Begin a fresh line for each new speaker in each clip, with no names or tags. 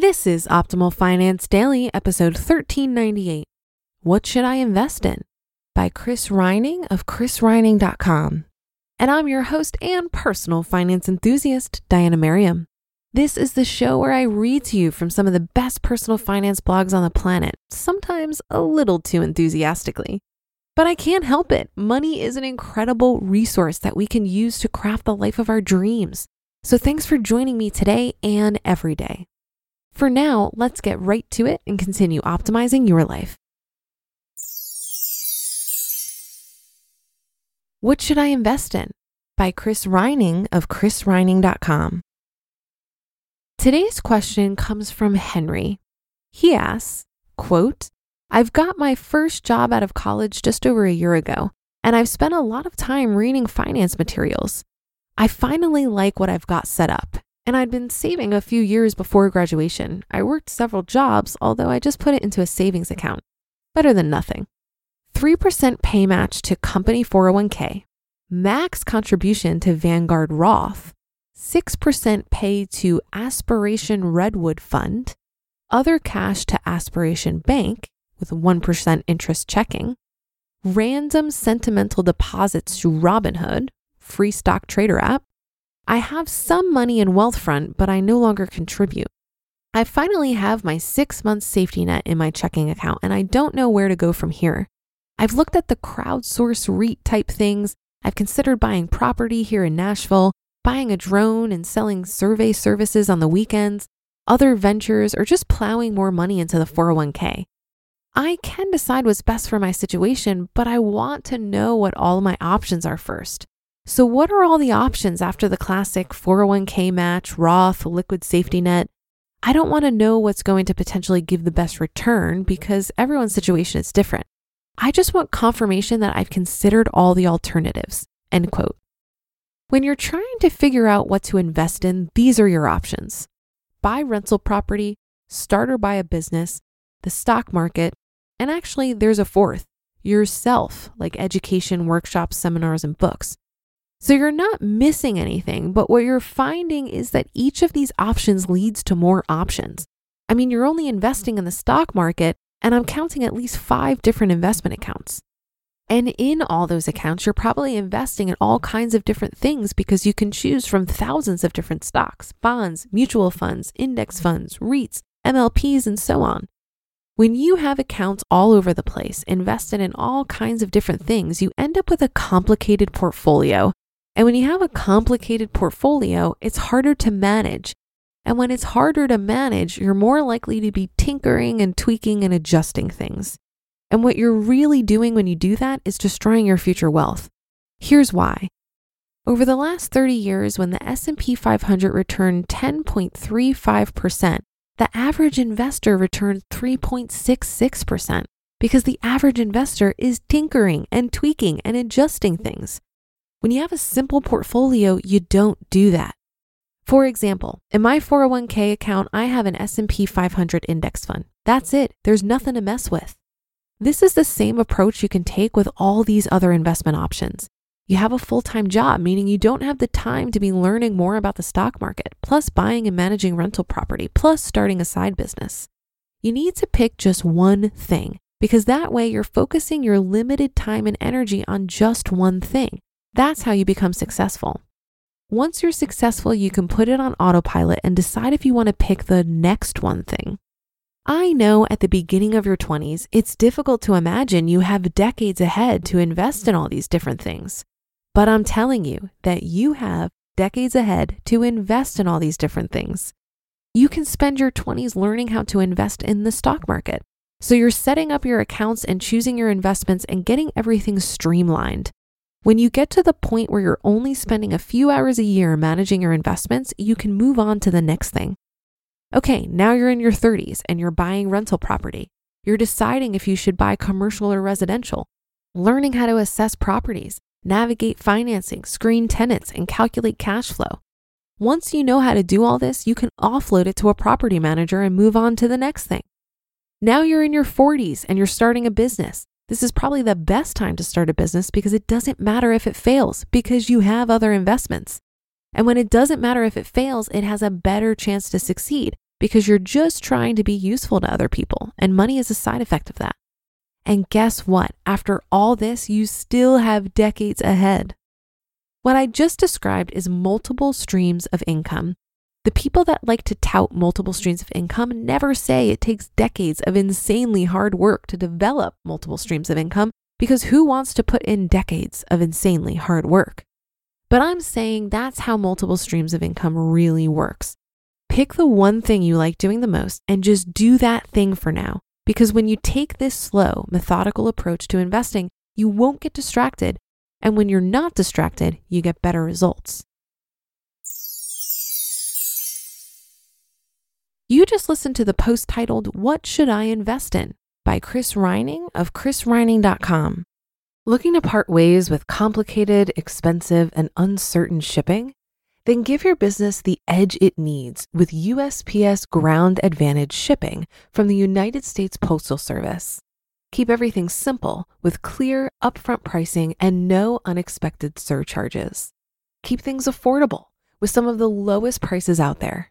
This is Optimal Finance Daily, episode 1398. What Should I Invest In? by Chris Reining of chrisreining.com. And I'm your host and personal finance enthusiast, Diania Merriam. This is the show where I read to you from some of the best personal finance blogs on the planet, sometimes a little too enthusiastically. But I can't help it. Money is an incredible resource that we can use to craft the life of our dreams. So thanks for joining me today and every day. For now, let's get right to it and continue optimizing your life. What should I invest in? by Chris Reining of chrisreining.com. Today's question comes from Henry. He asks, quote, I've got my first job out of college just over a year ago, and I've spent a lot of time reading finance materials. I finally like what I've got set up and I'd been saving a few years before graduation. I worked several jobs, although I just put it into a savings account. Better than nothing. 3% pay match to company 401k, max contribution to Vanguard Roth, 6% pay to Aspiration Redwood Fund, other cash to Aspiration Bank with 1% interest checking, random sentimental deposits to Robinhood, free stock trader app, I have some money in Wealthfront, but I no longer contribute. I finally have my six month safety net in my checking account, and I don't know where to go from here. I've looked at the crowdsource REIT type things. I've considered buying property here in Nashville, buying a drone and selling survey services on the weekends, other ventures, or just plowing more money into the 401k. I can decide what's best for my situation, but I want to know what all my options are first. So, what are all the options after the classic 401k match, Roth, liquid safety net? I don't want to know what's going to potentially give the best return because everyone's situation is different. I just want confirmation that I've considered all the alternatives. End quote. When you're trying to figure out what to invest in, these are your options buy rental property, start or buy a business, the stock market, and actually, there's a fourth yourself, like education, workshops, seminars, and books. So you're not missing anything, but what you're finding is that each of these options leads to more options. I mean, you're only investing in the stock market, and I'm counting at least five different investment accounts. And in all those accounts, you're probably investing in all kinds of different things because you can choose from thousands of different stocks, bonds, mutual funds, index funds, REITs, MLPs, and so on. When you have accounts all over the place, invested in all kinds of different things, you end up with a complicated portfolio and when you have a complicated portfolio, it's harder to manage. And when it's harder to manage, you're more likely to be tinkering and tweaking and adjusting things. And what you're really doing when you do that is destroying your future wealth. Here's why. Over the last 30 years when the S&P 500 returned 10.35%, the average investor returned 3.66% because the average investor is tinkering and tweaking and adjusting things. When you have a simple portfolio, you don't do that. For example, in my 401k account, I have an S&P 500 index fund. That's it. There's nothing to mess with. This is the same approach you can take with all these other investment options. You have a full-time job, meaning you don't have the time to be learning more about the stock market, plus buying and managing rental property, plus starting a side business. You need to pick just one thing because that way you're focusing your limited time and energy on just one thing. That's how you become successful. Once you're successful, you can put it on autopilot and decide if you want to pick the next one thing. I know at the beginning of your 20s, it's difficult to imagine you have decades ahead to invest in all these different things. But I'm telling you that you have decades ahead to invest in all these different things. You can spend your 20s learning how to invest in the stock market. So you're setting up your accounts and choosing your investments and getting everything streamlined. When you get to the point where you're only spending a few hours a year managing your investments, you can move on to the next thing. Okay, now you're in your 30s and you're buying rental property. You're deciding if you should buy commercial or residential, learning how to assess properties, navigate financing, screen tenants, and calculate cash flow. Once you know how to do all this, you can offload it to a property manager and move on to the next thing. Now you're in your 40s and you're starting a business. This is probably the best time to start a business because it doesn't matter if it fails because you have other investments. And when it doesn't matter if it fails, it has a better chance to succeed because you're just trying to be useful to other people, and money is a side effect of that. And guess what? After all this, you still have decades ahead. What I just described is multiple streams of income the people that like to tout multiple streams of income never say it takes decades of insanely hard work to develop multiple streams of income because who wants to put in decades of insanely hard work? But I'm saying that's how multiple streams of income really works. Pick the one thing you like doing the most and just do that thing for now. Because when you take this slow, methodical approach to investing, you won't get distracted. And when you're not distracted, you get better results. You just listened to the post titled, What Should I Invest In? by Chris Reining of chrisreining.com. Looking to part ways with complicated, expensive, and uncertain shipping? Then give your business the edge it needs with USPS Ground Advantage shipping from the United States Postal Service. Keep everything simple with clear, upfront pricing and no unexpected surcharges. Keep things affordable with some of the lowest prices out there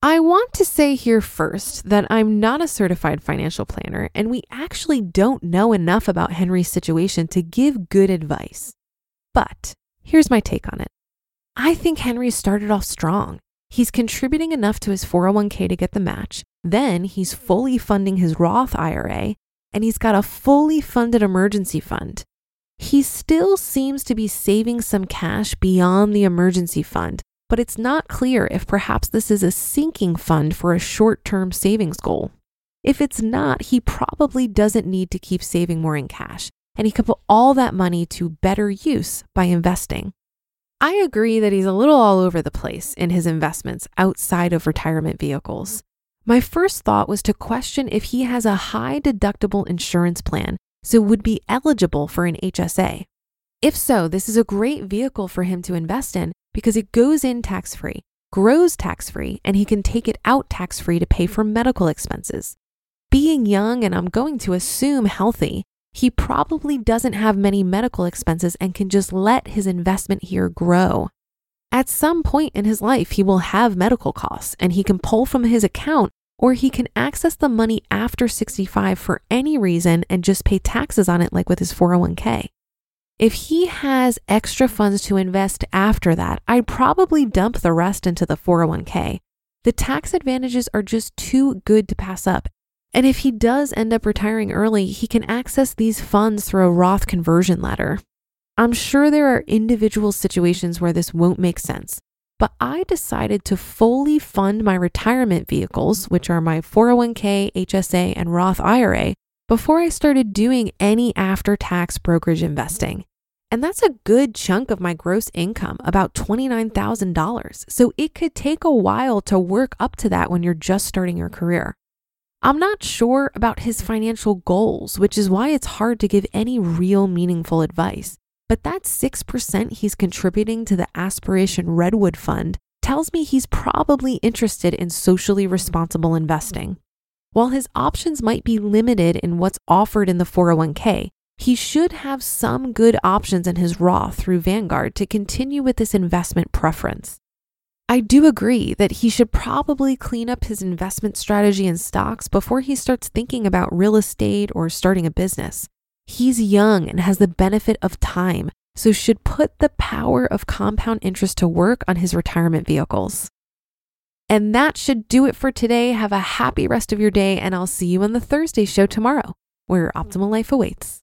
I want to say here first that I'm not a certified financial planner, and we actually don't know enough about Henry's situation to give good advice. But here's my take on it I think Henry started off strong. He's contributing enough to his 401k to get the match, then he's fully funding his Roth IRA, and he's got a fully funded emergency fund. He still seems to be saving some cash beyond the emergency fund but it's not clear if perhaps this is a sinking fund for a short term savings goal. If it's not, he probably doesn't need to keep saving more in cash, and he can put all that money to better use by investing. I agree that he's a little all over the place in his investments outside of retirement vehicles. My first thought was to question if he has a high deductible insurance plan, so would be eligible for an HSA. If so, this is a great vehicle for him to invest in because it goes in tax free, grows tax free, and he can take it out tax free to pay for medical expenses. Being young and I'm going to assume healthy, he probably doesn't have many medical expenses and can just let his investment here grow. At some point in his life, he will have medical costs and he can pull from his account or he can access the money after 65 for any reason and just pay taxes on it, like with his 401k. If he has extra funds to invest after that, I'd probably dump the rest into the 401k. The tax advantages are just too good to pass up. And if he does end up retiring early, he can access these funds through a Roth conversion ladder. I'm sure there are individual situations where this won't make sense, but I decided to fully fund my retirement vehicles, which are my 401k, HSA, and Roth IRA, before I started doing any after tax brokerage investing. And that's a good chunk of my gross income, about $29,000. So it could take a while to work up to that when you're just starting your career. I'm not sure about his financial goals, which is why it's hard to give any real meaningful advice. But that 6% he's contributing to the Aspiration Redwood Fund tells me he's probably interested in socially responsible investing. While his options might be limited in what's offered in the 401k, he should have some good options in his Roth through Vanguard to continue with this investment preference. I do agree that he should probably clean up his investment strategy in stocks before he starts thinking about real estate or starting a business. He's young and has the benefit of time, so should put the power of compound interest to work on his retirement vehicles. And that should do it for today. Have a happy rest of your day, and I'll see you on the Thursday show tomorrow, where your optimal life awaits.